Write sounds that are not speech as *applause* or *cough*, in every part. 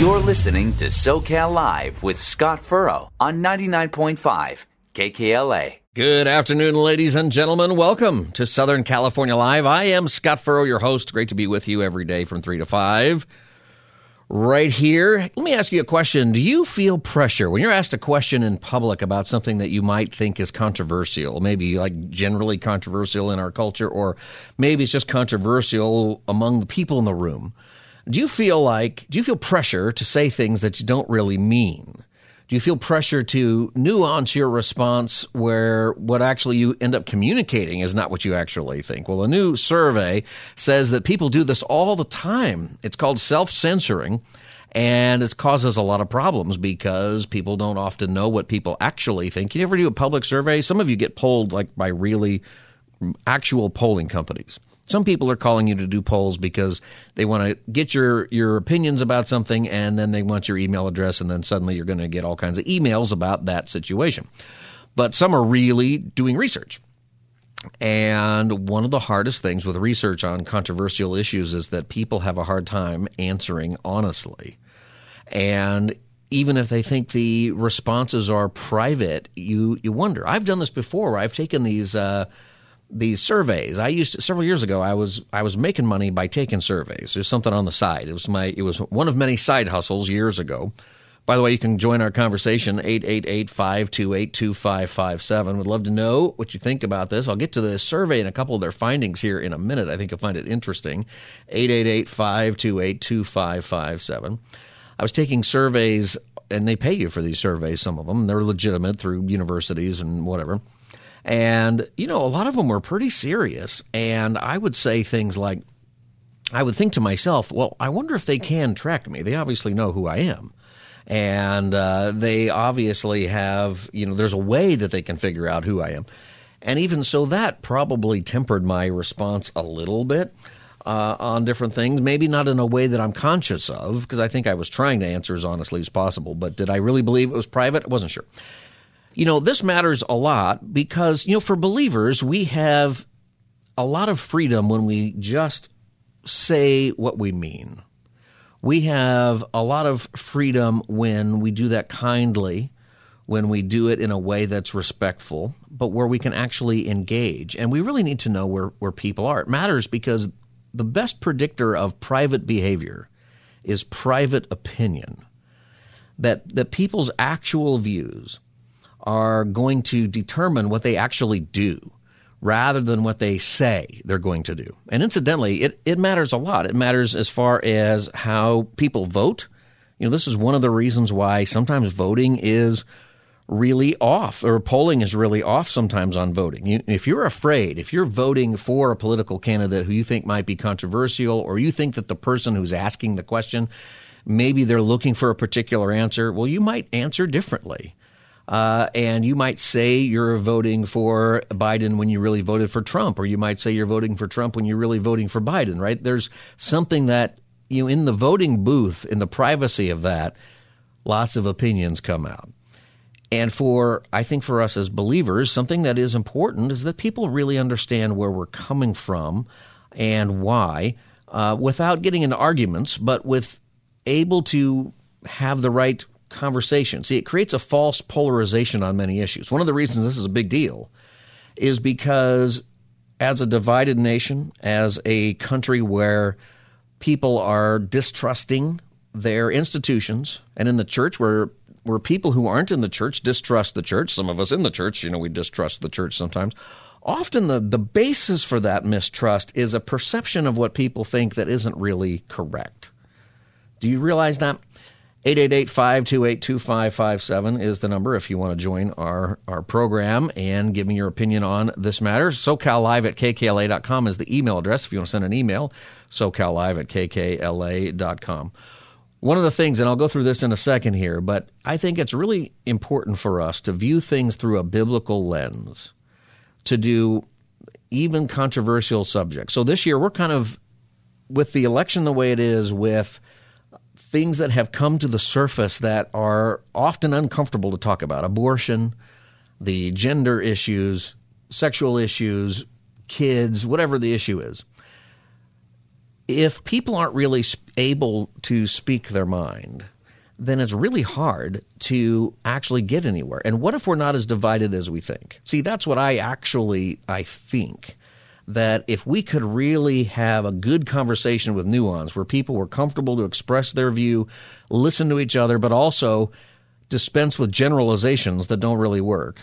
You're listening to SoCal Live with Scott Furrow on 99.5 KKLA. Good afternoon, ladies and gentlemen. Welcome to Southern California Live. I am Scott Furrow, your host. Great to be with you every day from 3 to 5. Right here. Let me ask you a question. Do you feel pressure when you're asked a question in public about something that you might think is controversial, maybe like generally controversial in our culture, or maybe it's just controversial among the people in the room? Do you feel like, do you feel pressure to say things that you don't really mean? Do you feel pressure to nuance your response where what actually you end up communicating is not what you actually think? Well, a new survey says that people do this all the time. It's called self censoring. And it causes a lot of problems because people don't often know what people actually think. You ever do a public survey? Some of you get polled like by really actual polling companies. Some people are calling you to do polls because they want to get your, your opinions about something and then they want your email address and then suddenly you're going to get all kinds of emails about that situation. But some are really doing research. And one of the hardest things with research on controversial issues is that people have a hard time answering honestly. And even if they think the responses are private, you, you wonder. I've done this before. I've taken these, uh, these surveys. I used to, several years ago. I was I was making money by taking surveys. There's something on the side. It was my it was one of many side hustles years ago. By the way, you can join our conversation 888-528-2557. Would love to know what you think about this. I'll get to the survey and a couple of their findings here in a minute. I think you'll find it interesting. 888-528-2557. I was taking surveys and they pay you for these surveys some of them. They're legitimate through universities and whatever. And, you know, a lot of them were pretty serious. And I would say things like, I would think to myself, well, I wonder if they can track me. They obviously know who I am. And uh, they obviously have, you know, there's a way that they can figure out who I am. And even so, that probably tempered my response a little bit. Uh, on different things, maybe not in a way that I'm conscious of, because I think I was trying to answer as honestly as possible. But did I really believe it was private? I wasn't sure you know, this matters a lot because, you know, for believers, we have a lot of freedom when we just say what we mean. We have a lot of freedom when we do that kindly, when we do it in a way that's respectful, but where we can actually engage. And we really need to know where, where people are. It matters because the best predictor of private behavior is private opinion. That, that people's actual views, are going to determine what they actually do rather than what they say they're going to do. And incidentally, it, it matters a lot. It matters as far as how people vote. You know, this is one of the reasons why sometimes voting is really off or polling is really off sometimes on voting. You, if you're afraid, if you're voting for a political candidate who you think might be controversial or you think that the person who's asking the question maybe they're looking for a particular answer, well you might answer differently. Uh, and you might say you're voting for Biden when you really voted for Trump, or you might say you're voting for Trump when you're really voting for Biden, right? There's something that, you know, in the voting booth, in the privacy of that, lots of opinions come out. And for, I think for us as believers, something that is important is that people really understand where we're coming from and why, uh, without getting into arguments, but with able to have the right conversation. See, it creates a false polarization on many issues. One of the reasons this is a big deal is because as a divided nation, as a country where people are distrusting their institutions, and in the church where where people who aren't in the church distrust the church, some of us in the church, you know, we distrust the church sometimes. Often the, the basis for that mistrust is a perception of what people think that isn't really correct. Do you realize that? 888-528-2557 is the number if you want to join our, our program and give me your opinion on this matter. SoCalLive at KKLA.com is the email address if you want to send an email. SoCalLive at KKLA.com. One of the things, and I'll go through this in a second here, but I think it's really important for us to view things through a biblical lens, to do even controversial subjects. So this year, we're kind of, with the election the way it is, with things that have come to the surface that are often uncomfortable to talk about abortion, the gender issues, sexual issues, kids, whatever the issue is. If people aren't really able to speak their mind, then it's really hard to actually get anywhere. And what if we're not as divided as we think? See, that's what I actually I think that if we could really have a good conversation with nuance where people were comfortable to express their view, listen to each other, but also dispense with generalizations that don't really work,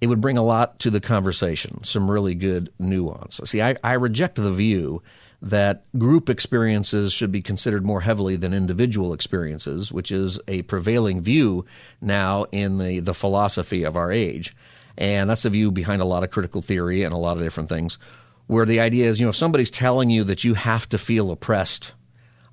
it would bring a lot to the conversation, some really good nuance. See, I, I reject the view that group experiences should be considered more heavily than individual experiences, which is a prevailing view now in the, the philosophy of our age. And that's the view behind a lot of critical theory and a lot of different things, where the idea is, you know, if somebody's telling you that you have to feel oppressed,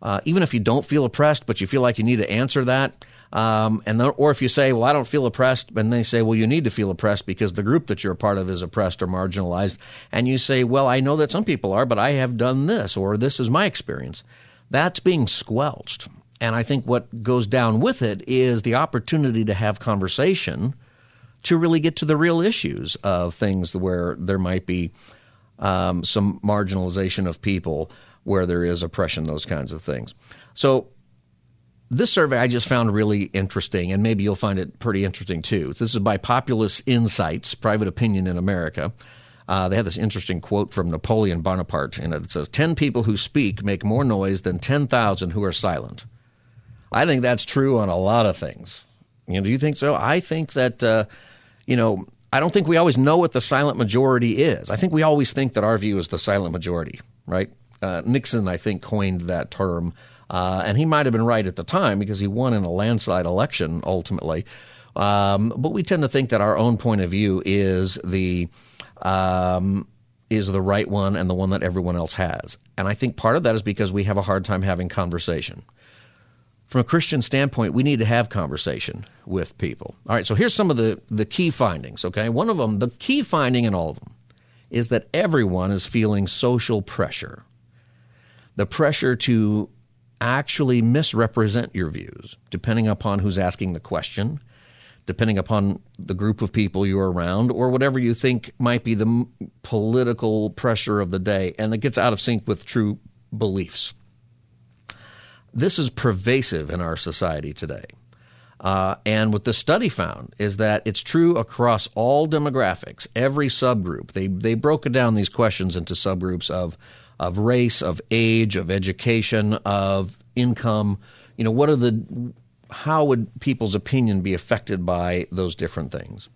uh, even if you don't feel oppressed, but you feel like you need to answer that, um, and then, or if you say, well, I don't feel oppressed, and they say, well, you need to feel oppressed because the group that you're a part of is oppressed or marginalized, and you say, well, I know that some people are, but I have done this, or this is my experience. That's being squelched. And I think what goes down with it is the opportunity to have conversation to really get to the real issues of things where there might be um, some marginalization of people, where there is oppression, those kinds of things. So this survey I just found really interesting, and maybe you'll find it pretty interesting too. This is by Populace Insights, Private Opinion in America. Uh, they have this interesting quote from Napoleon Bonaparte in it. It says, 10 people who speak make more noise than 10,000 who are silent. I think that's true on a lot of things. You know, do you think so? I think that, uh, you know, I don't think we always know what the silent majority is. I think we always think that our view is the silent majority, right? Uh, Nixon, I think, coined that term uh, and he might have been right at the time because he won in a landslide election ultimately. Um, but we tend to think that our own point of view is the um, is the right one and the one that everyone else has. And I think part of that is because we have a hard time having conversation. From a Christian standpoint, we need to have conversation with people. All right, so here's some of the, the key findings, okay? One of them, the key finding in all of them, is that everyone is feeling social pressure. The pressure to actually misrepresent your views, depending upon who's asking the question, depending upon the group of people you're around, or whatever you think might be the political pressure of the day, and it gets out of sync with true beliefs. This is pervasive in our society today. Uh, and what the study found is that it's true across all demographics, every subgroup. They, they broke down these questions into subgroups of of race, of age, of education, of income. You know, what are the how would people's opinion be affected by those different things?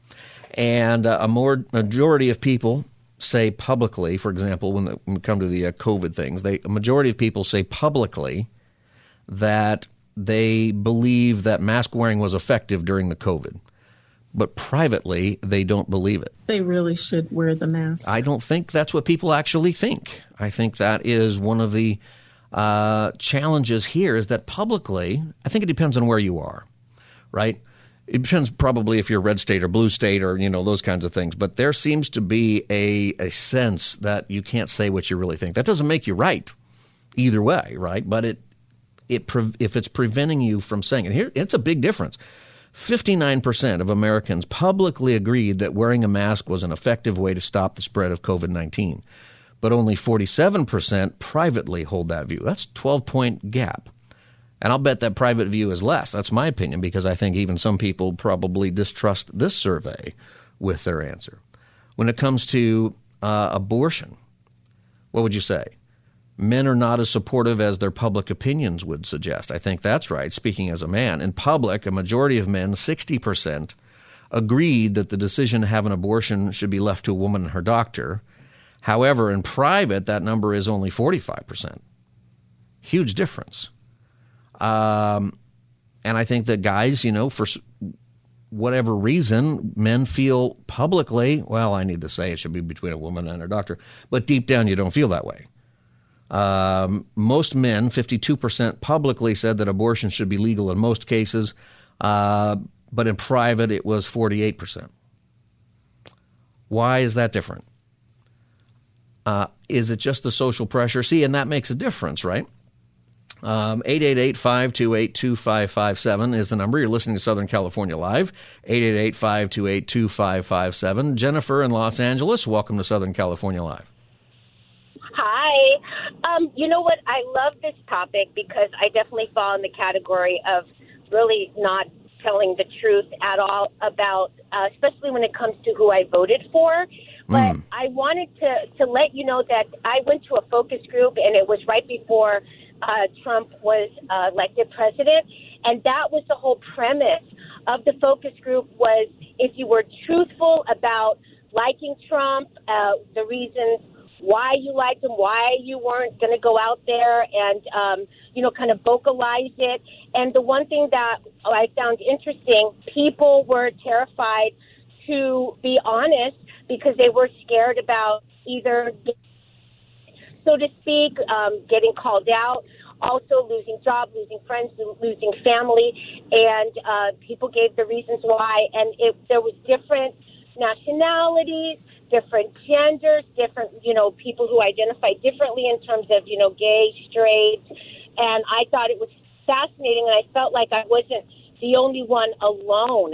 And uh, a more majority of people say publicly, for example, when, the, when we come to the uh, COVID things, they a majority of people say publicly that they believe that mask wearing was effective during the COVID but privately they don't believe it. They really should wear the mask. I don't think that's what people actually think. I think that is one of the uh, challenges here is that publicly, I think it depends on where you are, right? It depends probably if you're red state or blue state or you know those kinds of things. But there seems to be a a sense that you can't say what you really think. That doesn't make you right, either way, right? But it it if it's preventing you from saying it here, it's a big difference. 59% of Americans publicly agreed that wearing a mask was an effective way to stop the spread of COVID 19, but only 47% privately hold that view. That's a 12 point gap. And I'll bet that private view is less. That's my opinion because I think even some people probably distrust this survey with their answer. When it comes to uh, abortion, what would you say? Men are not as supportive as their public opinions would suggest. I think that's right, speaking as a man. In public, a majority of men, 60%, agreed that the decision to have an abortion should be left to a woman and her doctor. However, in private, that number is only 45%. Huge difference. Um, and I think that guys, you know, for whatever reason, men feel publicly, well, I need to say it should be between a woman and her doctor, but deep down, you don't feel that way Um, most men, 52%, publicly said that abortion should be legal in most cases, uh, but in private it was 48%. Why is that different? Uh, is it just the social pressure? See, and that makes a difference, right? Um, 888-528-2557 is the number. You're listening to Southern California Live. 888-528-2557. Jennifer in Los Angeles, welcome to Southern California Live. Hi. Um, you know what? I love this topic because I definitely fall in the category of really not telling the truth at all about, uh, especially when it comes to who I voted for. But mm. I wanted to, to let you know that I went to a focus group and it was right before uh, Trump was uh, elected president. And that was the whole premise of the focus group was if you were truthful about liking Trump, uh, the reasons why you liked him, why you weren't going to go out there and, um, you know, kind of vocalize it. And the one thing that I found interesting, people were terrified to be honest because they were scared about either, so to speak, um, getting called out, also losing job, losing friends, losing family, and uh, people gave the reasons why. And it, there was different nationalities, different genders, different, you know, people who identify differently in terms of, you know, gay, straight. And I thought it was fascinating, and I felt like I wasn't the only one alone.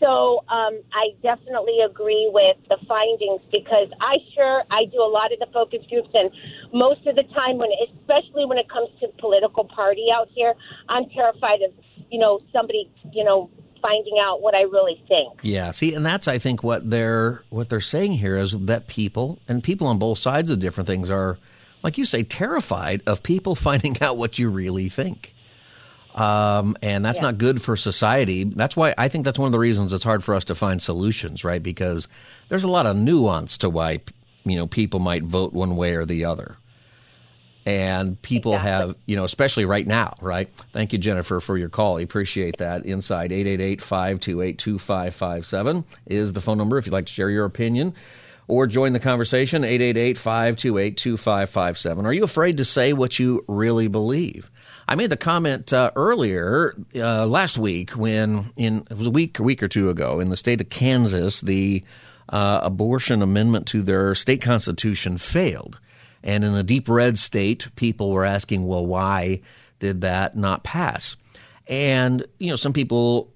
So um, I definitely agree with the findings because I sure I do a lot of the focus groups, and most of the time, when especially when it comes to political party out here, I'm terrified of you know somebody you know finding out what I really think. Yeah, see, and that's I think what they're what they're saying here is that people and people on both sides of different things are, like you say, terrified of people *laughs* finding out what you really think. Um, and that's yeah. not good for society. That's why I think that's one of the reasons it's hard for us to find solutions, right? Because there's a lot of nuance to why you know people might vote one way or the other. And people exactly. have, you know, especially right now, right? Thank you, Jennifer, for your call. I appreciate that. Inside 888 528 2557 is the phone number if you'd like to share your opinion or join the conversation 888 528 2557. Are you afraid to say what you really believe? I made the comment uh, earlier uh, last week when in it was a week a week or two ago in the state of Kansas the uh, abortion amendment to their state constitution failed, and in a deep red state, people were asking, well, why did that not pass? And you know, some people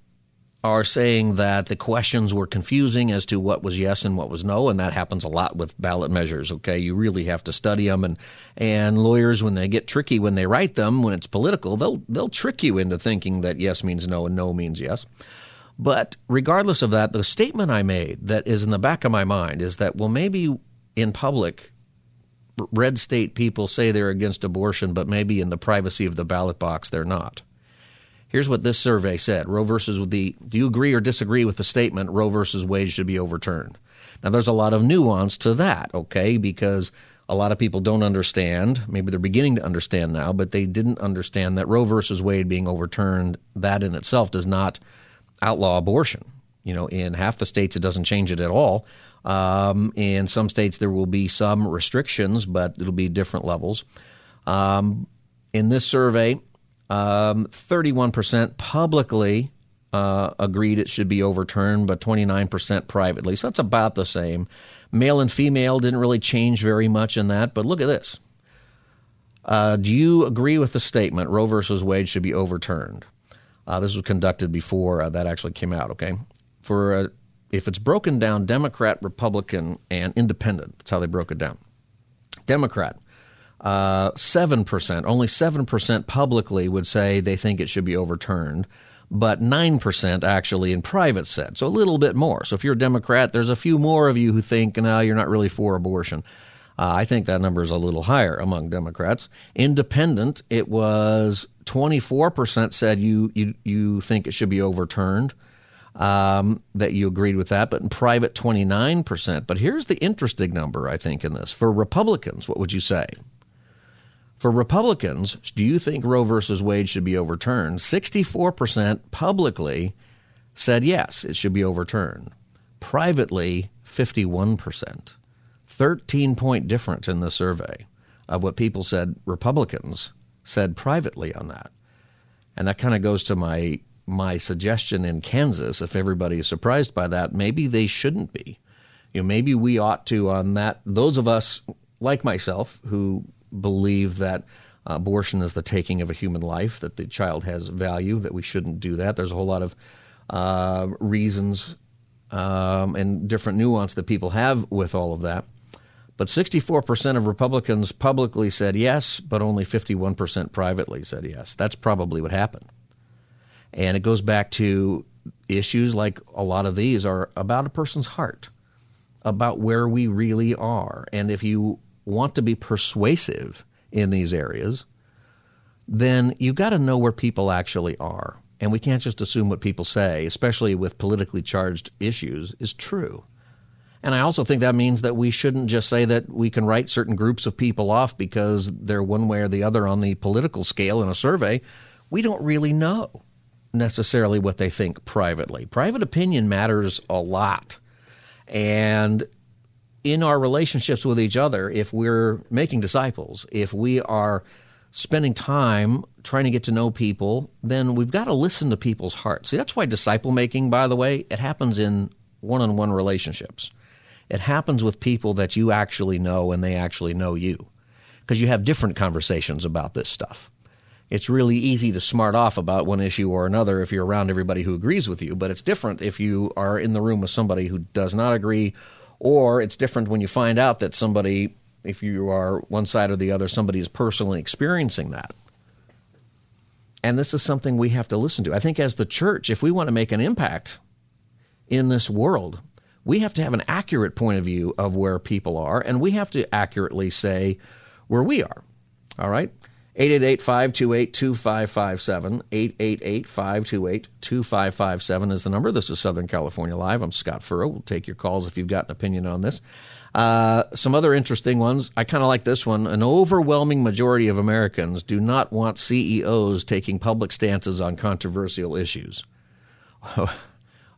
are saying that the questions were confusing as to what was yes and what was no, and that happens a lot with ballot measures. Okay, you really have to study them, and and lawyers when they get tricky when they write them when it's political, they'll they'll trick you into thinking that yes means no and no means yes. But regardless of that, the statement I made that is in the back of my mind is that well maybe in public red state people say they're against abortion, but maybe in the privacy of the ballot box they're not. Here's what this survey said Roe versus the. Do you agree or disagree with the statement Roe versus Wade should be overturned? Now, there's a lot of nuance to that, okay, because a lot of people don't understand. Maybe they're beginning to understand now, but they didn't understand that Roe versus Wade being overturned, that in itself does not outlaw abortion. You know, in half the states, it doesn't change it at all. Um, in some states, there will be some restrictions, but it'll be different levels. Um, in this survey, um, 31% publicly uh, agreed it should be overturned, but 29% privately. So that's about the same. Male and female didn't really change very much in that, but look at this. Uh, do you agree with the statement Roe versus Wade should be overturned? Uh, this was conducted before uh, that actually came out. Okay, for uh, if it's broken down, Democrat, Republican, and Independent. That's how they broke it down. Democrat, uh, seven percent, only seven percent publicly would say they think it should be overturned, but nine percent actually in private said. So a little bit more. So if you're a Democrat, there's a few more of you who think, no, you're not really for abortion. Uh, I think that number is a little higher among Democrats. Independent, it was 24% said you, you, you think it should be overturned, um, that you agreed with that, but in private, 29%. But here's the interesting number, I think, in this. For Republicans, what would you say? For Republicans, do you think Roe versus Wade should be overturned? 64% publicly said yes, it should be overturned. Privately, 51%. 13 point difference in the survey. of what people said Republicans said privately on that. And that kind of goes to my my suggestion in Kansas. If everybody is surprised by that, maybe they shouldn't be. You know, maybe we ought to on that. Those of us like myself who believe that abortion is the taking of a human life, that the child has value, that we shouldn't do that. There's a whole lot of uh, reasons um, and different nuance that people have with all of that. But 64% of Republicans publicly said yes, but only 51% privately said yes. That's probably what happened. And it goes back to issues like a lot of these are about a person's heart, about where we really are. And if you want to be persuasive in these areas, then you've got to know where people actually are. And we can't just assume what people say, especially with politically charged issues, is true. And I also think that means that we shouldn't just say that we can write certain groups of people off because they're one way or the other on the political scale in a survey. We don't really know necessarily what they think privately. Private opinion matters a lot. And in our relationships with each other, if we're making disciples, if we are spending time trying to get to know people, then we've got to listen to people's hearts. See, that's why disciple making, by the way, it happens in one on one relationships. It happens with people that you actually know and they actually know you because you have different conversations about this stuff. It's really easy to smart off about one issue or another if you're around everybody who agrees with you, but it's different if you are in the room with somebody who does not agree, or it's different when you find out that somebody, if you are one side or the other, somebody is personally experiencing that. And this is something we have to listen to. I think as the church, if we want to make an impact in this world, we have to have an accurate point of view of where people are, and we have to accurately say where we are. All right? 888 528 2557. 888 528 2557 is the number. This is Southern California Live. I'm Scott Furrow. We'll take your calls if you've got an opinion on this. Uh, some other interesting ones. I kind of like this one. An overwhelming majority of Americans do not want CEOs taking public stances on controversial issues. *laughs*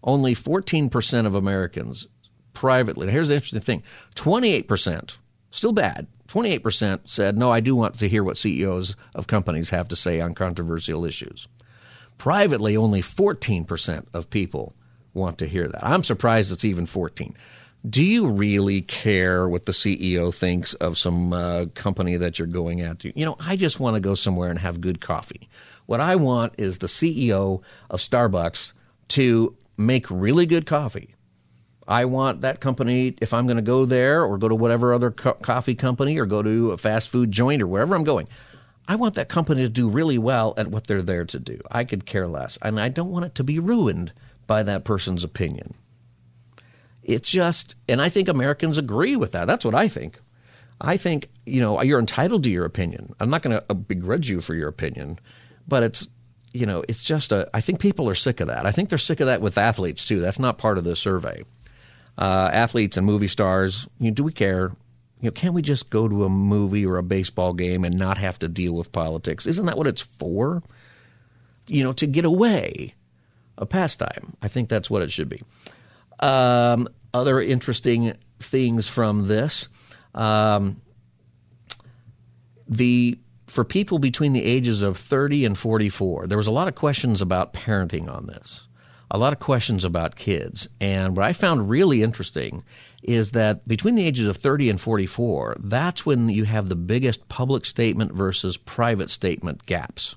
only 14% of Americans privately. Now, here's the interesting thing 28%, still bad, 28% said, no, I do want to hear what CEOs of companies have to say on controversial issues. Privately, only 14% of people want to hear that. I'm surprised it's even 14. Do you really care what the CEO thinks of some uh, company that you're going at? You know, I just want to go somewhere and have good coffee. What I want is the CEO of Starbucks to make really good coffee. I want that company, if I'm going to go there or go to whatever other co- coffee company or go to a fast food joint or wherever I'm going, I want that company to do really well at what they're there to do. I could care less. And I don't want it to be ruined by that person's opinion. It's just, and I think Americans agree with that. That's what I think. I think, you know, you're entitled to your opinion. I'm not going to uh, begrudge you for your opinion, but it's you know, it's just a. I think people are sick of that. I think they're sick of that with athletes too. That's not part of the survey. Uh, athletes and movie stars. You know, do we care? You know, can't we just go to a movie or a baseball game and not have to deal with politics? Isn't that what it's for? You know, to get away, a pastime. I think that's what it should be. Um, other interesting things from this. Um, the for people between the ages of 30 and 44, there was a lot of questions about parenting on this, a lot of questions about kids. And what I found really interesting is that between the ages of 30 and 44, that's when you have the biggest public statement versus private statement gaps.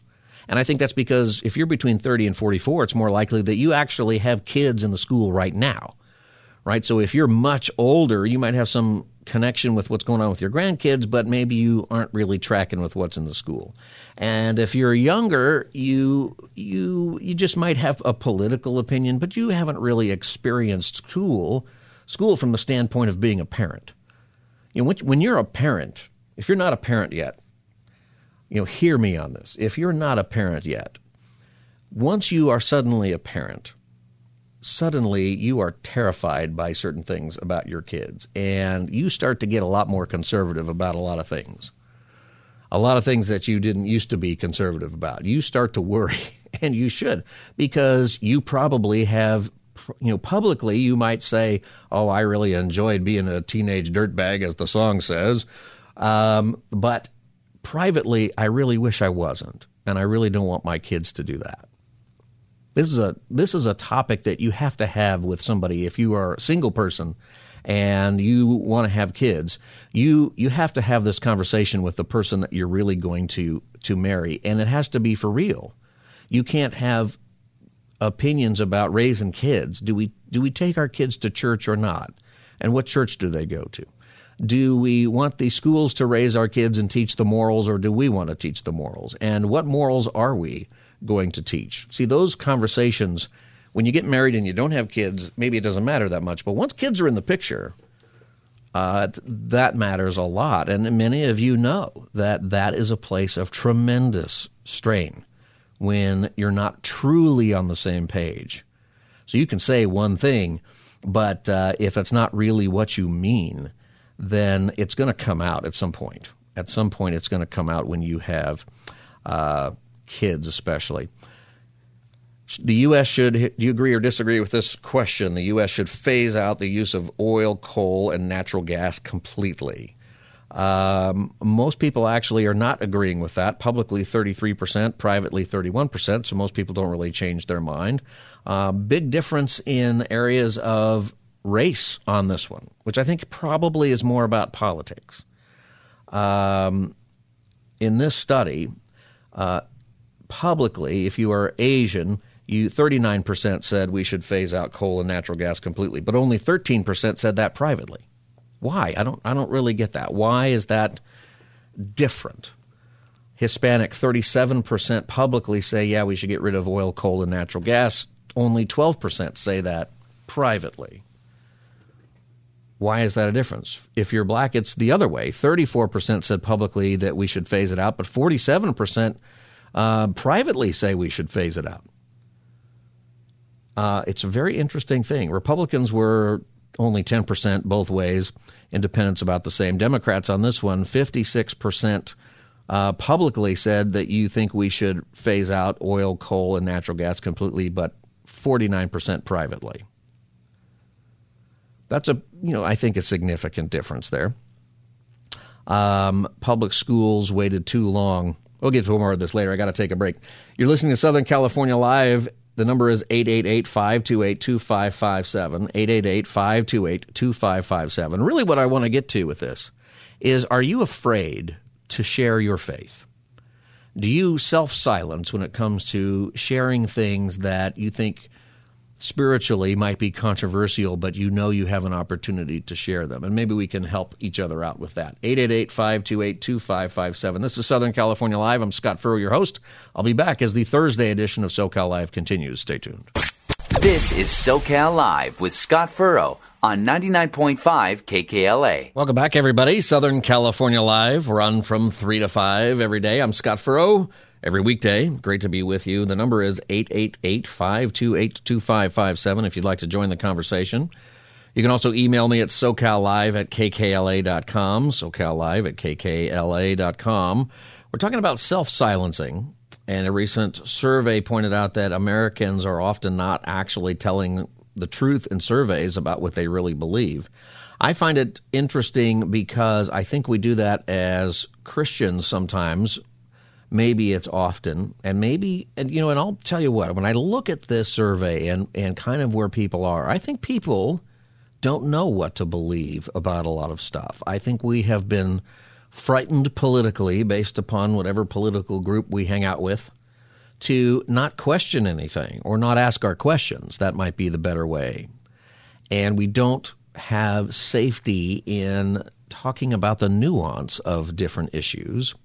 And I think that's because if you're between 30 and 44, it's more likely that you actually have kids in the school right now. Right? So if you're much older, you might have some connection with what's going on with your grandkids, but maybe you aren't really tracking with what's in the school. And if you're younger, you you you just might have a political opinion, but you haven't really experienced school school from the standpoint of being a parent. You know, when, when you're a parent, if you're not a parent yet, you know, hear me on this. If you're not a parent yet, once you are suddenly a parent, suddenly you are terrified by certain things about your kids and you start to get a lot more conservative about a lot of things. A lot of things that you didn't used to be conservative about. You start to worry *laughs* and you should because you probably have you know publicly you might say, "Oh, I really enjoyed being a teenage dirtbag as the song says." Um, but privately, I really wish I wasn't, and I really don't want my kids to do that. This is a this is a topic that you have to have with somebody if you are a single person and you want to have kids. You you have to have this conversation with the person that you're really going to to marry, and it has to be for real. You can't have opinions about raising kids. Do we do we take our kids to church or not? And what church do they go to? Do we want the schools to raise our kids and teach the morals, or do we want to teach the morals? And what morals are we going to teach? See, those conversations, when you get married and you don't have kids, maybe it doesn't matter that much. But once kids are in the picture, uh, that matters a lot. And many of you know that that is a place of tremendous strain when you're not truly on the same page. So you can say one thing, but uh, if it's not really what you mean, then it's going to come out at some point. At some point, it's going to come out when you have uh, kids, especially. The U.S. should, do you agree or disagree with this question? The U.S. should phase out the use of oil, coal, and natural gas completely. Um, most people actually are not agreeing with that. Publicly, 33%, privately, 31%, so most people don't really change their mind. Uh, big difference in areas of race on this one, which I think probably is more about politics. Um, in this study, uh, publicly, if you are Asian, you 39% said we should phase out coal and natural gas completely, but only 13% said that privately. Why? I don't I don't really get that. Why is that different? Hispanic 37% publicly say yeah, we should get rid of oil, coal and natural gas. Only 12% say that privately. Why is that a difference? If you're black, it's the other way. 34% said publicly that we should phase it out, but 47% uh, privately say we should phase it out. Uh, it's a very interesting thing. Republicans were only 10% both ways, independents about the same. Democrats on this one, 56% uh, publicly said that you think we should phase out oil, coal, and natural gas completely, but 49% privately. That's a you know I think a significant difference there. Um, public schools waited too long. We'll get to more of this later. I got to take a break. You're listening to Southern California Live. The number is 888 528 2557. 888 528 2557. Really, what I want to get to with this is are you afraid to share your faith? Do you self silence when it comes to sharing things that you think spiritually might be controversial, but you know you have an opportunity to share them. And maybe we can help each other out with that. 888 528 2557. This is Southern California Live. I'm Scott Furrow, your host. I'll be back as the Thursday edition of SoCal Live continues. Stay tuned. This is SoCal Live with Scott Furrow on 99.5 KKLA. Welcome back, everybody. Southern California Live, run from 3 to 5 every day. I'm Scott Furrow every weekday. Great to be with you. The number is 888 528 2557 if you'd like to join the conversation. You can also email me at socallive at kkla.com, socallive at kkla.com. We're talking about self silencing, and a recent survey pointed out that Americans are often not actually telling the truth in surveys about what they really believe. I find it interesting because I think we do that as Christians sometimes maybe it's often and maybe and you know and I'll tell you what when I look at this survey and and kind of where people are I think people don't know what to believe about a lot of stuff. I think we have been frightened politically based upon whatever political group we hang out with to not question anything or not ask our questions. That might be the better way. And we don't have safety in talking about the nuance of different issues.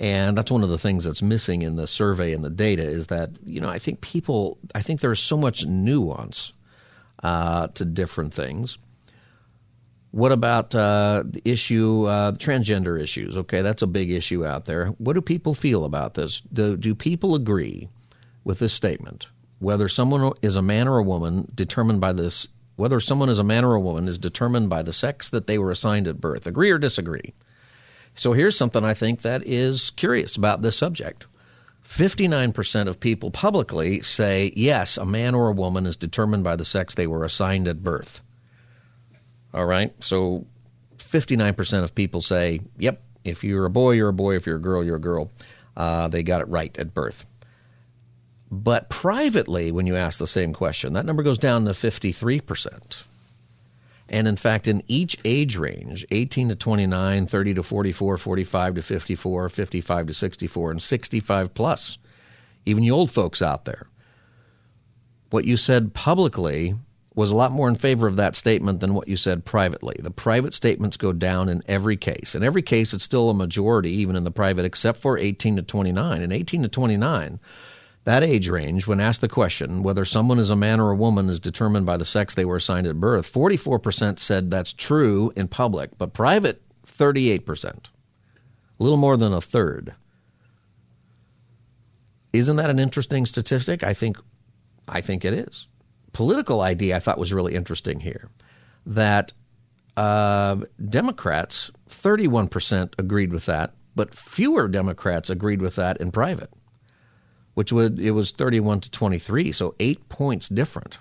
And that's one of the things that's missing in the survey and the data is that, you know, I think people, I think there's so much nuance uh, to different things. What about uh, the issue, uh, transgender issues? Okay, that's a big issue out there. What do people feel about this? Do, do people agree with this statement? Whether someone is a man or a woman determined by this, whether someone is a man or a woman is determined by the sex that they were assigned at birth. Agree or disagree? So here's something I think that is curious about this subject. 59% of people publicly say, yes, a man or a woman is determined by the sex they were assigned at birth. All right, so 59% of people say, yep, if you're a boy, you're a boy. If you're a girl, you're a girl. Uh, they got it right at birth. But privately, when you ask the same question, that number goes down to 53%. And in fact, in each age range 18 to 29, 30 to 44, 45 to 54, 55 to 64, and 65 plus, even you old folks out there, what you said publicly was a lot more in favor of that statement than what you said privately. The private statements go down in every case. In every case, it's still a majority, even in the private, except for 18 to 29. In 18 to 29, that age range, when asked the question whether someone is a man or a woman is determined by the sex they were assigned at birth, 44% said that's true in public, but private, 38%. A little more than a third. Isn't that an interesting statistic? I think I think it is. Political ID I thought was really interesting here. That uh, Democrats, 31% agreed with that, but fewer Democrats agreed with that in private which would it was 31 to 23, so 8 points different.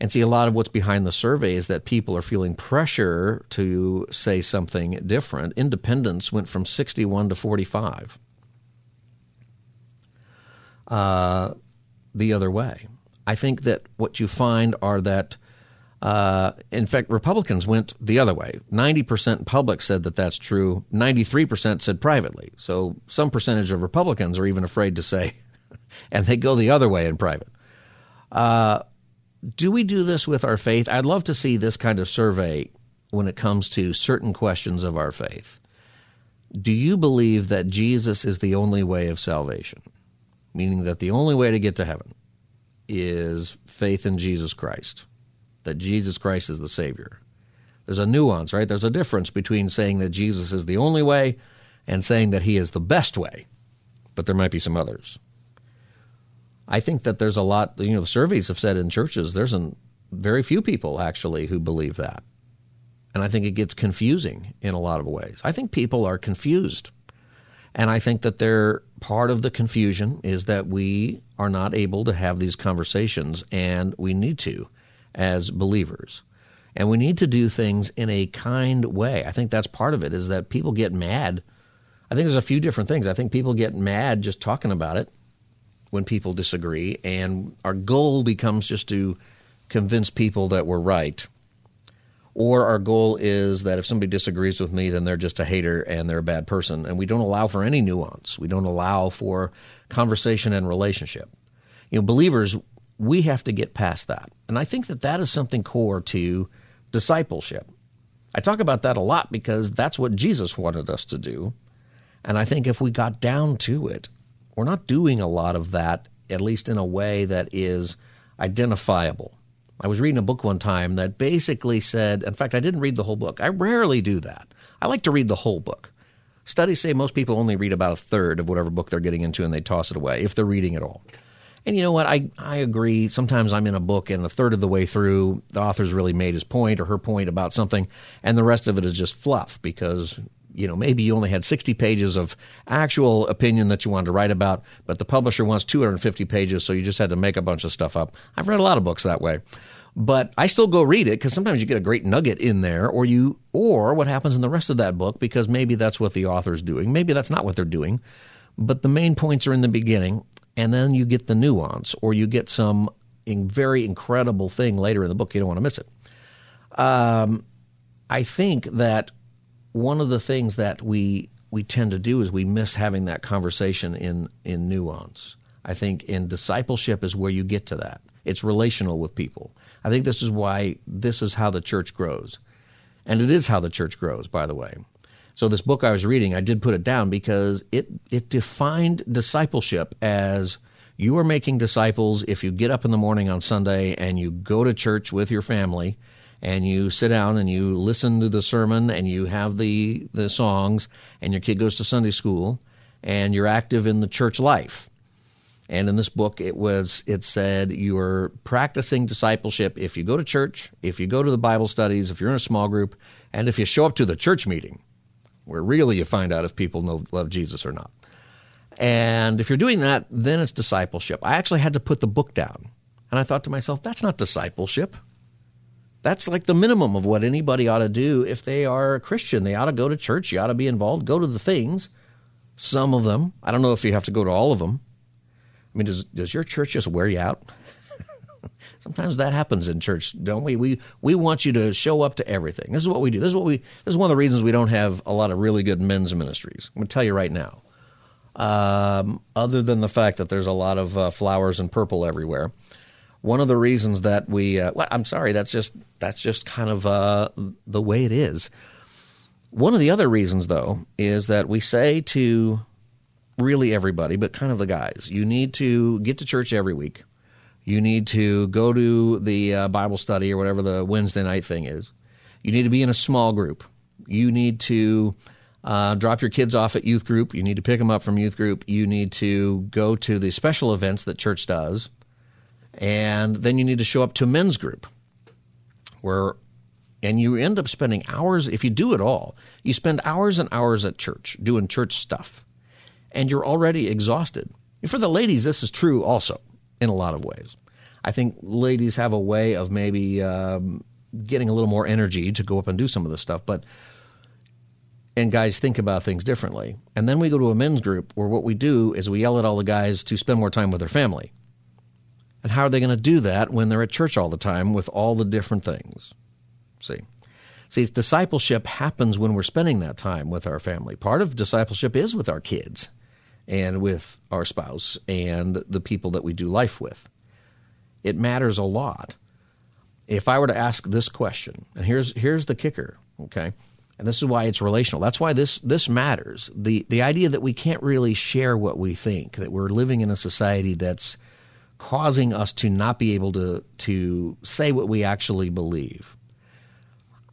And see, a lot of what's behind the survey is that people are feeling pressure to say something different. Independence went from 61 to 45. Uh, the other way. I think that what you find are that uh, in fact, Republicans went the other way. 90% public said that that's true. 93% said privately. So some percentage of Republicans are even afraid to say, *laughs* and they go the other way in private. Uh, do we do this with our faith? I'd love to see this kind of survey when it comes to certain questions of our faith. Do you believe that Jesus is the only way of salvation? Meaning that the only way to get to heaven is faith in Jesus Christ that Jesus Christ is the Savior. There's a nuance, right? There's a difference between saying that Jesus is the only way and saying that he is the best way, but there might be some others. I think that there's a lot, you know, the surveys have said in churches, there's an, very few people actually who believe that. And I think it gets confusing in a lot of ways. I think people are confused. And I think that they're part of the confusion is that we are not able to have these conversations, and we need to as believers. And we need to do things in a kind way. I think that's part of it is that people get mad. I think there's a few different things. I think people get mad just talking about it when people disagree, and our goal becomes just to convince people that we're right. Or our goal is that if somebody disagrees with me, then they're just a hater and they're a bad person. And we don't allow for any nuance. We don't allow for conversation and relationship. You know, believers, we have to get past that. And I think that that is something core to discipleship. I talk about that a lot because that's what Jesus wanted us to do. And I think if we got down to it, we're not doing a lot of that, at least in a way that is identifiable. I was reading a book one time that basically said, in fact, I didn't read the whole book. I rarely do that. I like to read the whole book. Studies say most people only read about a third of whatever book they're getting into and they toss it away, if they're reading at all. And you know what? I, I agree. Sometimes I'm in a book and a third of the way through, the author's really made his point or her point about something, and the rest of it is just fluff because, you know, maybe you only had 60 pages of actual opinion that you wanted to write about, but the publisher wants 250 pages, so you just had to make a bunch of stuff up. I've read a lot of books that way. But I still go read it because sometimes you get a great nugget in there, or you, or what happens in the rest of that book because maybe that's what the author's doing. Maybe that's not what they're doing but the main points are in the beginning and then you get the nuance or you get some very incredible thing later in the book. You don't want to miss it. Um, I think that one of the things that we we tend to do is we miss having that conversation in in nuance. I think in discipleship is where you get to that. It's relational with people. I think this is why this is how the church grows. And it is how the church grows, by the way. So this book I was reading, I did put it down because it it defined discipleship as you are making disciples if you get up in the morning on Sunday and you go to church with your family and you sit down and you listen to the sermon and you have the the songs and your kid goes to Sunday school and you're active in the church life. And in this book, it was it said you are practicing discipleship if you go to church, if you go to the Bible studies, if you're in a small group, and if you show up to the church meeting where really you find out if people know, love Jesus or not. And if you're doing that, then it's discipleship. I actually had to put the book down. And I thought to myself, that's not discipleship. That's like the minimum of what anybody ought to do if they are a Christian. They ought to go to church. You ought to be involved. Go to the things. Some of them. I don't know if you have to go to all of them. I mean, does, does your church just wear you out? Sometimes that happens in church, don't we? We we want you to show up to everything. This is what we do. This is what we. This is one of the reasons we don't have a lot of really good men's ministries. I'm going to tell you right now. Um, other than the fact that there's a lot of uh, flowers and purple everywhere, one of the reasons that we. Uh, well, I'm sorry. That's just that's just kind of uh, the way it is. One of the other reasons, though, is that we say to really everybody, but kind of the guys, you need to get to church every week you need to go to the uh, Bible study or whatever the Wednesday night thing is. You need to be in a small group. You need to uh, drop your kids off at youth group. You need to pick them up from youth group. You need to go to the special events that church does. And then you need to show up to men's group where and you end up spending hours if you do it all you spend hours and hours at church doing church stuff and you're already exhausted and for the ladies this is true also in a lot of ways. I think ladies have a way of maybe um, getting a little more energy to go up and do some of this stuff, but and guys think about things differently. And then we go to a men's group where what we do is we yell at all the guys to spend more time with their family. And how are they going to do that when they're at church all the time with all the different things? See. See, discipleship happens when we're spending that time with our family. Part of discipleship is with our kids and with our spouse and the people that we do life with. It matters a lot. If I were to ask this question, and here's here's the kicker, okay? And this is why it's relational. That's why this this matters. The the idea that we can't really share what we think, that we're living in a society that's causing us to not be able to to say what we actually believe.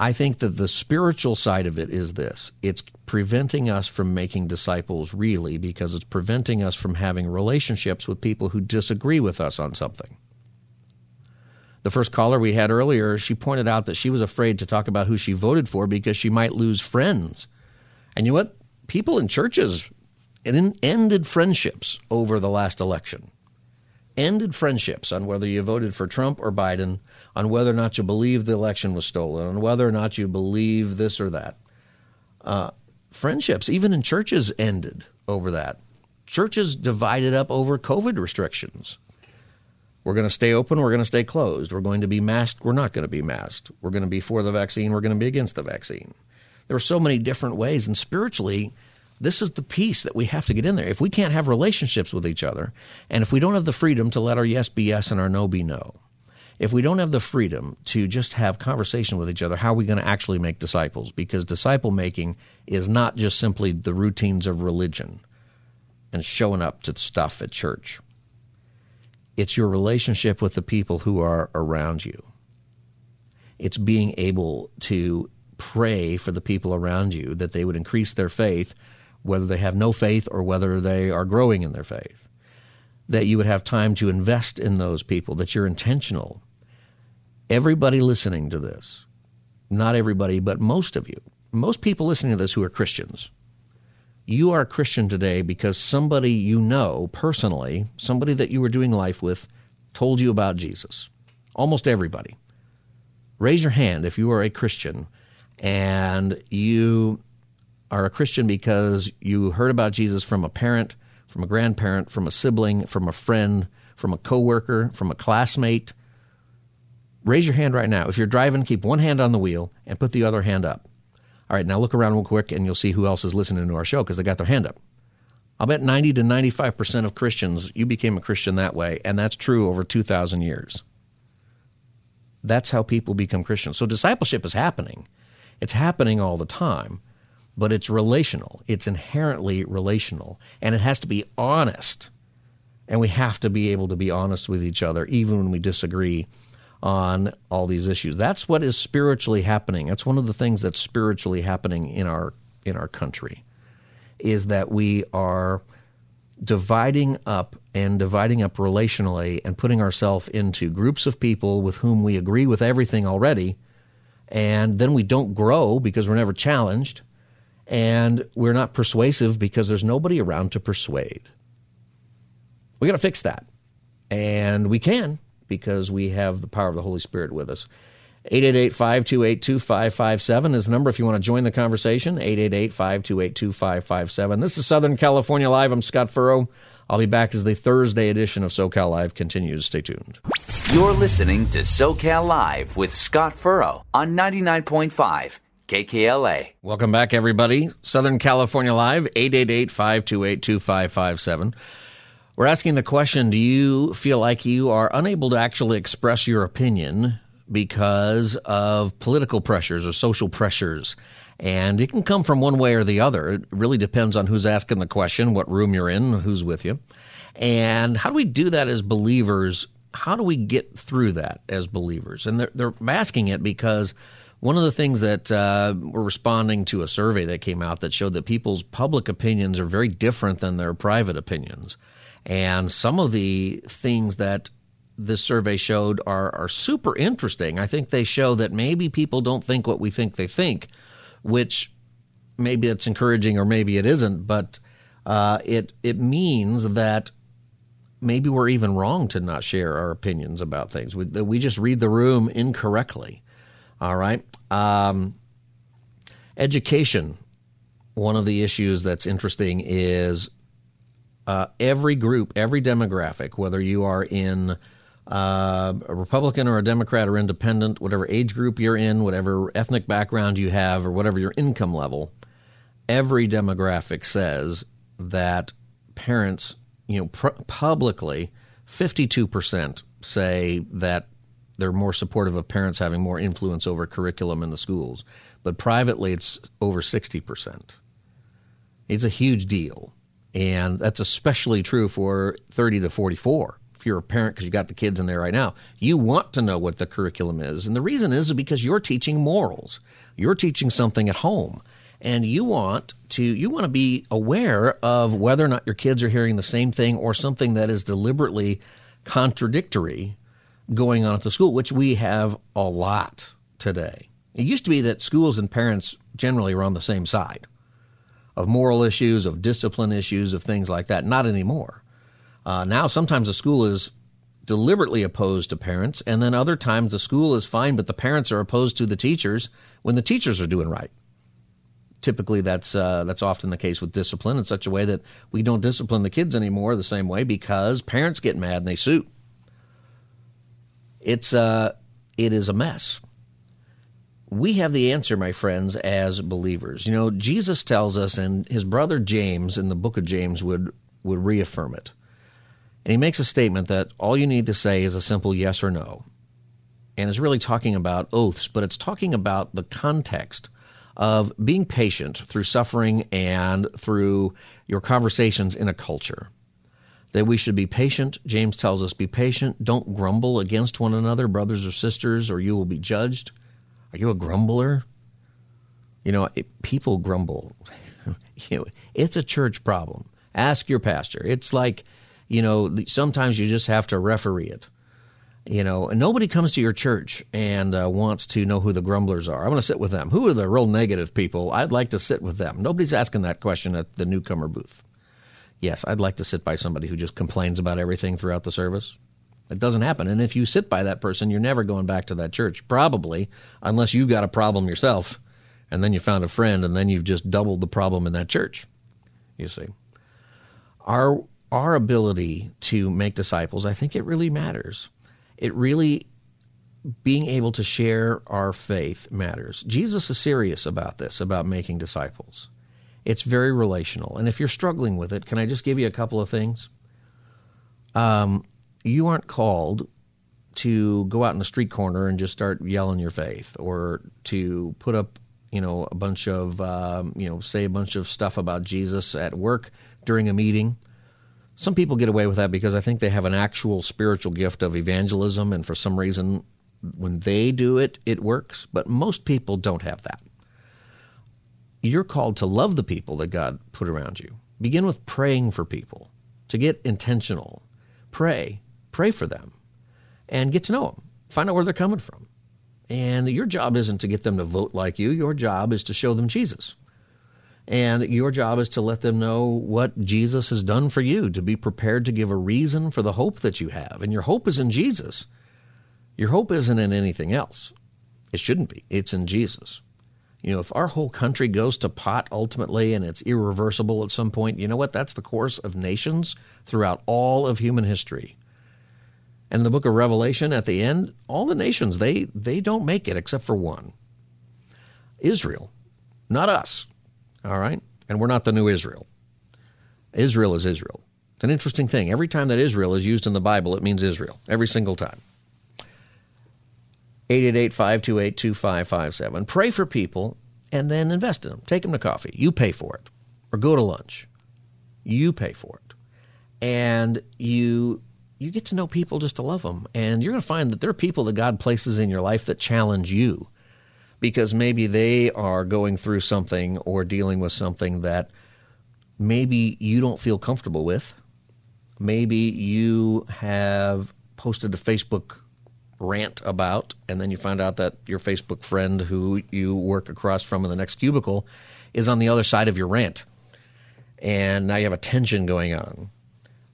I think that the spiritual side of it is this it's preventing us from making disciples really because it's preventing us from having relationships with people who disagree with us on something. The first caller we had earlier, she pointed out that she was afraid to talk about who she voted for because she might lose friends. And you know what? People in churches ended friendships over the last election. Ended friendships on whether you voted for Trump or Biden on whether or not you believe the election was stolen, on whether or not you believe this or that. Uh, friendships, even in churches, ended over that. Churches divided up over COVID restrictions. We're going to stay open, we're going to stay closed. We're going to be masked, we're not going to be masked. We're going to be for the vaccine, we're going to be against the vaccine. There are so many different ways, and spiritually, this is the piece that we have to get in there. If we can't have relationships with each other, and if we don't have the freedom to let our yes be yes and our no be no, if we don't have the freedom to just have conversation with each other, how are we going to actually make disciples? Because disciple making is not just simply the routines of religion and showing up to stuff at church. It's your relationship with the people who are around you. It's being able to pray for the people around you that they would increase their faith, whether they have no faith or whether they are growing in their faith. That you would have time to invest in those people, that you're intentional everybody listening to this, not everybody, but most of you, most people listening to this who are Christians, you are a Christian today because somebody you know personally, somebody that you were doing life with, told you about Jesus. Almost everybody. Raise your hand if you are a Christian and you are a Christian because you heard about Jesus from a parent, from a grandparent, from a sibling, from a friend, from a coworker, from a classmate, Raise your hand right now. If you're driving, keep one hand on the wheel and put the other hand up. All right, now look around real quick and you'll see who else is listening to our show because they got their hand up. I'll bet 90 to 95% of Christians, you became a Christian that way, and that's true over 2,000 years. That's how people become Christians. So discipleship is happening. It's happening all the time, but it's relational. It's inherently relational, and it has to be honest. And we have to be able to be honest with each other, even when we disagree on all these issues. That's what is spiritually happening. That's one of the things that's spiritually happening in our in our country is that we are dividing up and dividing up relationally and putting ourselves into groups of people with whom we agree with everything already and then we don't grow because we're never challenged and we're not persuasive because there's nobody around to persuade. We got to fix that. And we can because we have the power of the Holy Spirit with us. 888-528-2557 is the number if you want to join the conversation. 888-528-2557. This is Southern California Live. I'm Scott Furrow. I'll be back as the Thursday edition of SoCal Live continues. Stay tuned. You're listening to SoCal Live with Scott Furrow on 99.5 KKLA. Welcome back, everybody. Southern California Live, 888-528-2557. We're asking the question, do you feel like you are unable to actually express your opinion because of political pressures or social pressures. And it can come from one way or the other. It really depends on who's asking the question, what room you're in, who's with you. And how do we do that as believers? How do we get through that as believers? And they're, they're asking it because one of the things that uh, we're responding to a survey that came out that showed that people's public opinions are very different than their private opinions. And some of the things that this survey showed are, are super interesting. I think they show that maybe people don't think what we think they think, which maybe it's encouraging or maybe it isn't, but uh, it it means that maybe we're even wrong to not share our opinions about things. We, we just read the room incorrectly. All right. Um, education. One of the issues that's interesting is uh, every group, every demographic, whether you are in uh, a Republican or a Democrat or independent, whatever age group you're in, whatever ethnic background you have, or whatever your income level, every demographic says that parents, you know, pr- publicly, 52% say that they're more supportive of parents having more influence over curriculum in the schools. But privately, it's over 60%. It's a huge deal. And that's especially true for 30 to 44 if you're a parent because you got the kids in there right now, you want to know what the curriculum is. And the reason is because you're teaching morals. You're teaching something at home. And you want to you want to be aware of whether or not your kids are hearing the same thing or something that is deliberately contradictory going on at the school, which we have a lot today. It used to be that schools and parents generally were on the same side of moral issues, of discipline issues, of things like that. Not anymore. Uh, now, sometimes the school is deliberately opposed to parents, and then other times the school is fine, but the parents are opposed to the teachers when the teachers are doing right. Typically, that's uh, that's often the case with discipline in such a way that we don't discipline the kids anymore the same way because parents get mad and they sue. It's uh, it is a mess. We have the answer, my friends, as believers. You know, Jesus tells us, and his brother James in the book of James would would reaffirm it. And he makes a statement that all you need to say is a simple yes or no. And is really talking about oaths, but it's talking about the context of being patient through suffering and through your conversations in a culture. That we should be patient. James tells us, be patient. Don't grumble against one another, brothers or sisters, or you will be judged. Are you a grumbler? You know, it, people grumble. *laughs* you know, it's a church problem. Ask your pastor. It's like you know, sometimes you just have to referee it. You know, and nobody comes to your church and uh, wants to know who the grumblers are. I want to sit with them. Who are the real negative people? I'd like to sit with them. Nobody's asking that question at the newcomer booth. Yes, I'd like to sit by somebody who just complains about everything throughout the service. It doesn't happen. And if you sit by that person, you're never going back to that church, probably, unless you've got a problem yourself and then you found a friend and then you've just doubled the problem in that church. You see. Our our ability to make disciples, I think it really matters. It really being able to share our faith matters. Jesus is serious about this, about making disciples. It's very relational. And if you're struggling with it, can I just give you a couple of things? Um, you aren't called to go out in the street corner and just start yelling your faith or to put up, you know, a bunch of, um, you know, say a bunch of stuff about Jesus at work during a meeting some people get away with that because I think they have an actual spiritual gift of evangelism, and for some reason, when they do it, it works. But most people don't have that. You're called to love the people that God put around you. Begin with praying for people, to get intentional. Pray, pray for them, and get to know them. Find out where they're coming from. And your job isn't to get them to vote like you, your job is to show them Jesus. And your job is to let them know what Jesus has done for you, to be prepared to give a reason for the hope that you have. And your hope is in Jesus. Your hope isn't in anything else. It shouldn't be. It's in Jesus. You know, if our whole country goes to pot ultimately and it's irreversible at some point, you know what? That's the course of nations throughout all of human history. And in the book of Revelation at the end, all the nations, they, they don't make it except for one Israel, not us. All right? And we're not the new Israel. Israel is Israel. It's an interesting thing. Every time that Israel is used in the Bible, it means Israel. Every single time. 888-528-2557. Pray for people and then invest in them. Take them to coffee. You pay for it. Or go to lunch. You pay for it. And you you get to know people just to love them. And you're going to find that there are people that God places in your life that challenge you because maybe they are going through something or dealing with something that maybe you don't feel comfortable with. Maybe you have posted a Facebook rant about, and then you find out that your Facebook friend who you work across from in the next cubicle is on the other side of your rant. And now you have a tension going on.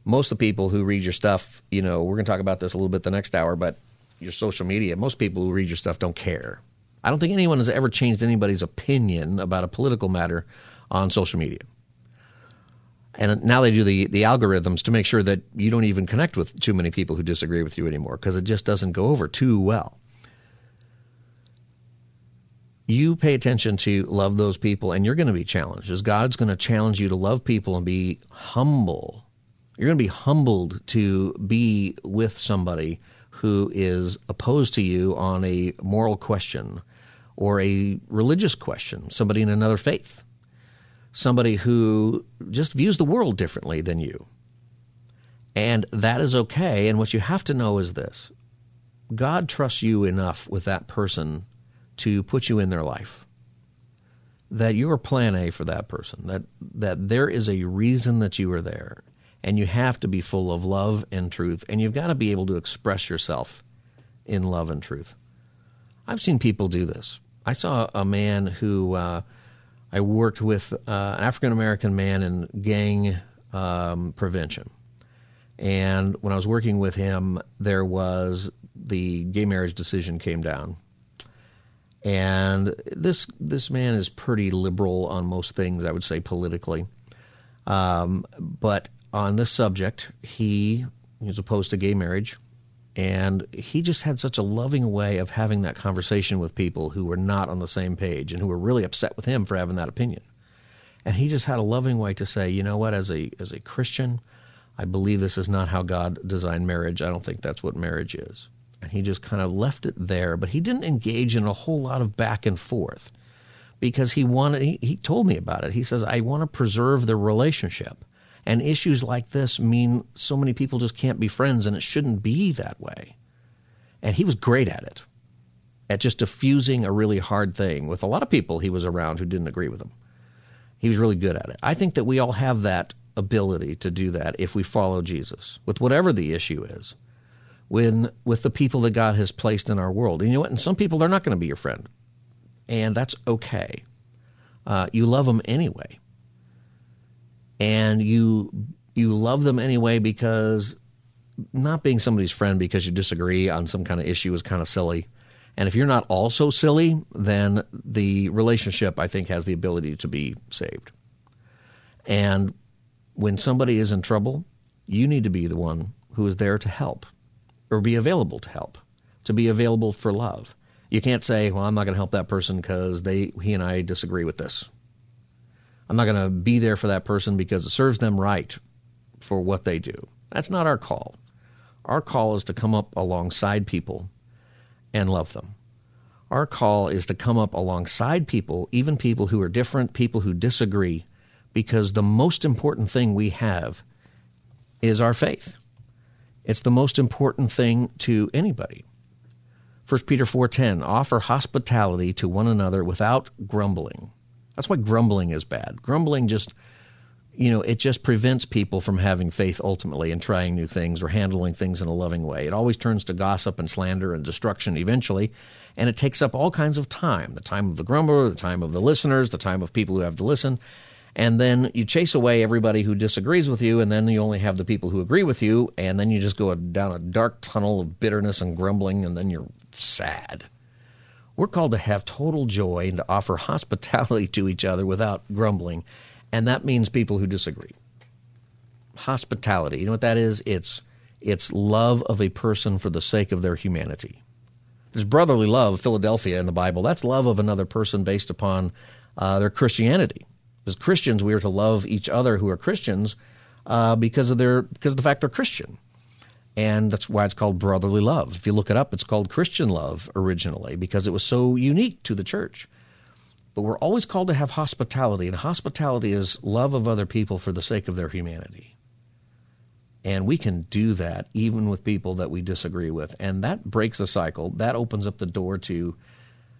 Most of the people who read your stuff, you know, we're going to talk about this a little bit the next hour, but your social media, most people who read your stuff don't care. I don't think anyone has ever changed anybody's opinion about a political matter on social media. And now they do the, the algorithms to make sure that you don't even connect with too many people who disagree with you anymore because it just doesn't go over too well. You pay attention to love those people and you're going to be challenged as God's going to challenge you to love people and be humble. You're going to be humbled to be with somebody who is opposed to you on a moral question or a religious question, somebody in another faith somebody who just views the world differently than you. And that is okay. And what you have to know is this God trusts you enough with that person to put you in their life. That you're plan A for that person, that, that there is a reason that you are there. And you have to be full of love and truth. And you've got to be able to express yourself in love and truth. I've seen people do this. I saw a man who uh, I worked with uh, an African American man in gang um, prevention. And when I was working with him, there was the gay marriage decision came down. And this this man is pretty liberal on most things, I would say politically. Um, but on this subject, he is opposed to gay marriage. And he just had such a loving way of having that conversation with people who were not on the same page and who were really upset with him for having that opinion. And he just had a loving way to say, you know what, as a as a Christian, I believe this is not how God designed marriage. I don't think that's what marriage is. And he just kind of left it there, but he didn't engage in a whole lot of back and forth because he wanted he, he told me about it. He says, I want to preserve the relationship. And issues like this mean so many people just can't be friends, and it shouldn't be that way. And he was great at it, at just diffusing a really hard thing with a lot of people he was around who didn't agree with him. He was really good at it. I think that we all have that ability to do that if we follow Jesus with whatever the issue is. When with the people that God has placed in our world, and you know what? And some people they're not going to be your friend, and that's okay. Uh, you love them anyway and you you love them anyway because not being somebody's friend because you disagree on some kind of issue is kind of silly. And if you're not also silly, then the relationship I think has the ability to be saved. And when somebody is in trouble, you need to be the one who is there to help or be available to help, to be available for love. You can't say, "Well, I'm not going to help that person because they he and I disagree with this." I'm not going to be there for that person because it serves them right for what they do. That's not our call. Our call is to come up alongside people and love them. Our call is to come up alongside people, even people who are different, people who disagree, because the most important thing we have is our faith. It's the most important thing to anybody. 1 Peter 4:10 offer hospitality to one another without grumbling. That's why grumbling is bad. Grumbling just, you know, it just prevents people from having faith ultimately and trying new things or handling things in a loving way. It always turns to gossip and slander and destruction eventually, and it takes up all kinds of time the time of the grumbler, the time of the listeners, the time of people who have to listen. And then you chase away everybody who disagrees with you, and then you only have the people who agree with you, and then you just go down a dark tunnel of bitterness and grumbling, and then you're sad. We're called to have total joy and to offer hospitality to each other without grumbling. And that means people who disagree. Hospitality. You know what that is? It's it's love of a person for the sake of their humanity. There's brotherly love, Philadelphia in the Bible. That's love of another person based upon uh, their Christianity. As Christians, we are to love each other who are Christians uh, because of their because of the fact they're Christian, and that's why it's called brotherly love. If you look it up, it's called Christian love originally because it was so unique to the church. But we're always called to have hospitality, and hospitality is love of other people for the sake of their humanity. And we can do that even with people that we disagree with. And that breaks the cycle. That opens up the door to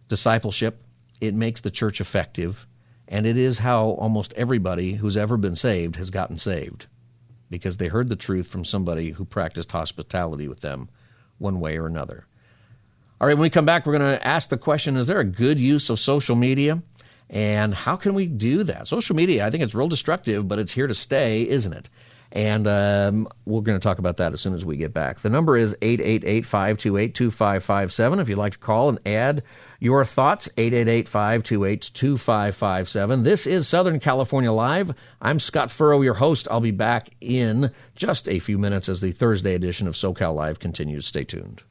discipleship. It makes the church effective. And it is how almost everybody who's ever been saved has gotten saved because they heard the truth from somebody who practiced hospitality with them one way or another. All right, when we come back, we're going to ask the question Is there a good use of social media? And how can we do that? Social media, I think it's real destructive, but it's here to stay, isn't it? And um, we're going to talk about that as soon as we get back. The number is 888 528 2557. If you'd like to call and add your thoughts, 888 528 2557. This is Southern California Live. I'm Scott Furrow, your host. I'll be back in just a few minutes as the Thursday edition of SoCal Live continues. Stay tuned.